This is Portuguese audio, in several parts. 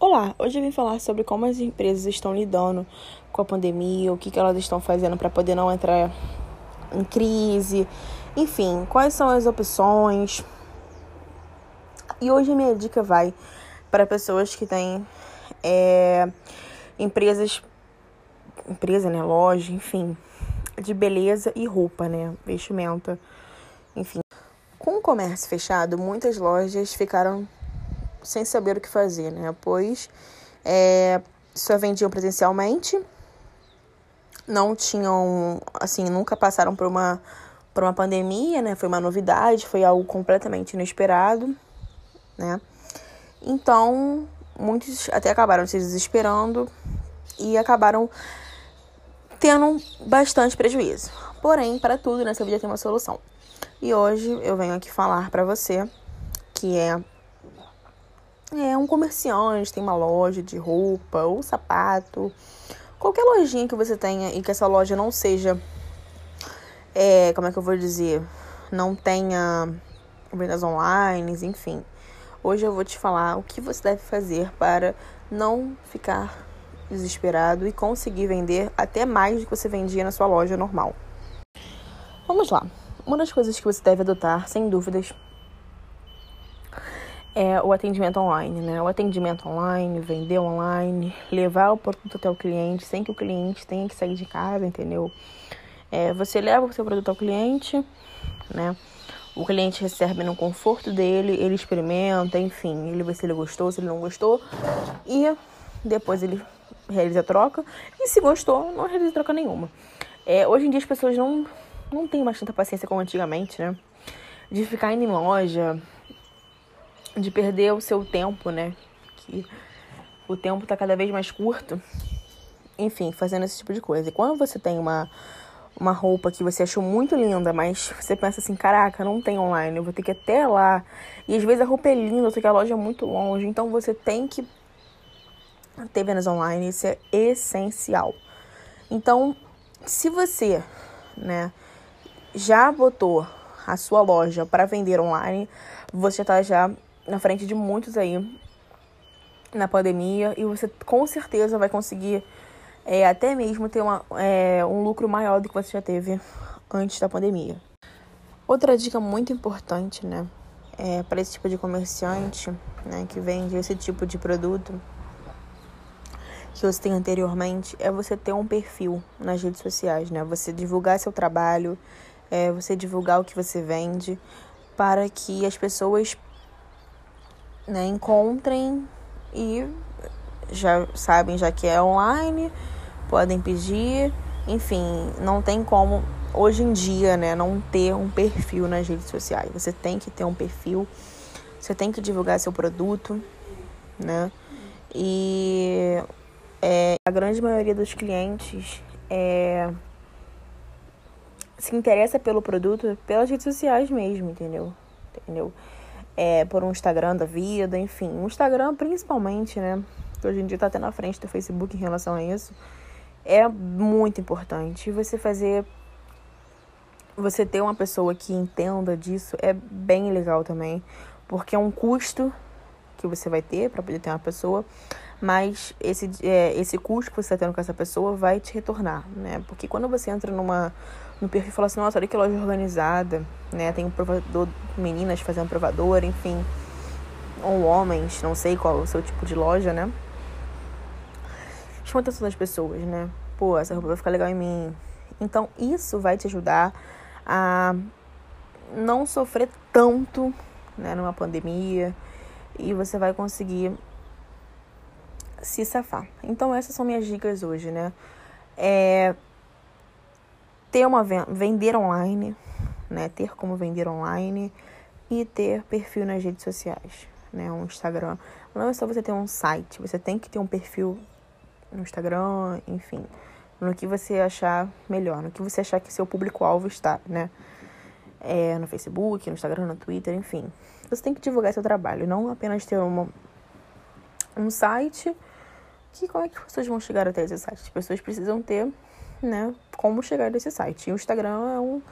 Olá, hoje eu vim falar sobre como as empresas estão lidando com a pandemia, o que, elas estão fazendo para poder não entrar em crise, enfim, quais são as opções. E hoje a minha dica vai para pessoas que têm é, empresas, empresa, né, loja, enfim, de beleza e roupa, né, vestimenta, enfim. Com o comércio fechado, muitas lojas ficaram sem saber o que fazer, né? Pois é, só vendiam presencialmente, não tinham, assim, nunca passaram por uma, por uma pandemia, né? Foi uma novidade, foi algo completamente inesperado, né? Então, muitos até acabaram se desesperando e acabaram tendo bastante prejuízo. Porém, para tudo nessa vida tem uma solução. E hoje eu venho aqui falar para você que é é um comerciante, tem uma loja de roupa ou sapato, qualquer lojinha que você tenha e que essa loja não seja, é, como é que eu vou dizer, não tenha vendas online, enfim. Hoje eu vou te falar o que você deve fazer para não ficar desesperado e conseguir vender até mais do que você vendia na sua loja normal. Vamos lá. Uma das coisas que você deve adotar, sem dúvidas, é o atendimento online, né? O atendimento online, vender online, levar o produto até o cliente sem que o cliente tenha que sair de casa, entendeu? É, você leva o seu produto ao cliente, né? O cliente recebe no conforto dele, ele experimenta, enfim, ele vê se ele gostou, se ele não gostou, e depois ele realiza a troca. E se gostou, não realiza troca nenhuma. É, hoje em dia as pessoas não, não têm mais tanta paciência como antigamente, né? De ficar indo em loja, de perder o seu tempo, né? Que o tempo tá cada vez mais curto. Enfim, fazendo esse tipo de coisa. E quando você tem uma, uma roupa que você achou muito linda, mas você pensa assim, caraca, não tem online, eu vou ter que ir até lá. E às vezes a roupa é linda, só que a loja é muito longe. Então você tem que ter vendas online, isso é essencial. Então, se você, né, já botou a sua loja para vender online, você está já na frente de muitos aí na pandemia e você com certeza vai conseguir é, até mesmo ter uma, é, um lucro maior do que você já teve antes da pandemia. Outra dica muito importante, né, é, para esse tipo de comerciante, né, que vende esse tipo de produto que você tem anteriormente, é você ter um perfil nas redes sociais, né, você divulgar seu trabalho, é, você divulgar o que você vende, para que as pessoas né, encontrem e já sabem já que é online, podem pedir, enfim, não tem como hoje em dia, né, não ter um perfil nas redes sociais. Você tem que ter um perfil, você tem que divulgar seu produto, né? E é, a grande maioria dos clientes é, se interessa pelo produto pelas redes sociais mesmo, entendeu? Entendeu? É, por um Instagram da vida, enfim. O Instagram, principalmente, né? Que hoje em dia tá até na frente do Facebook em relação a isso. É muito importante. Você fazer. Você ter uma pessoa que entenda disso é bem legal também. Porque é um custo que você vai ter para poder ter uma pessoa, mas esse, é, esse custo que você está tendo com essa pessoa vai te retornar, né? Porque quando você entra numa no perfil fala assim, nossa, olha que loja organizada, né? Tem um provador, meninas fazendo provador, enfim. Ou homens, não sei qual é o seu tipo de loja, né? Chama atenção das pessoas, né? Pô, essa roupa vai ficar legal em mim. Então, isso vai te ajudar a não sofrer tanto, né, numa pandemia. E você vai conseguir se safar. Então, essas são minhas dicas hoje, né? É, ter uma vender online, né? Ter como vender online e ter perfil nas redes sociais, né? Um Instagram. Não é só você ter um site, você tem que ter um perfil no Instagram, enfim, no que você achar melhor, no que você achar que seu público-alvo está, né? É, no Facebook, no Instagram, no Twitter, enfim. Você tem que divulgar seu trabalho, não apenas ter uma, um site que como é que as pessoas vão chegar até esse site? As pessoas precisam ter né, como chegar nesse site. E o Instagram é um,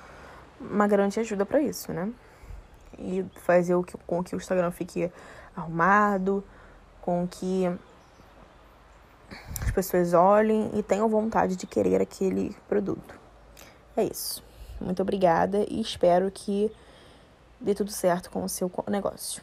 uma grande ajuda para isso, né? E fazer o que, com que o Instagram fique arrumado, com que pessoas olhem e tenham vontade de querer aquele produto. É isso. Muito obrigada e espero que dê tudo certo com o seu negócio.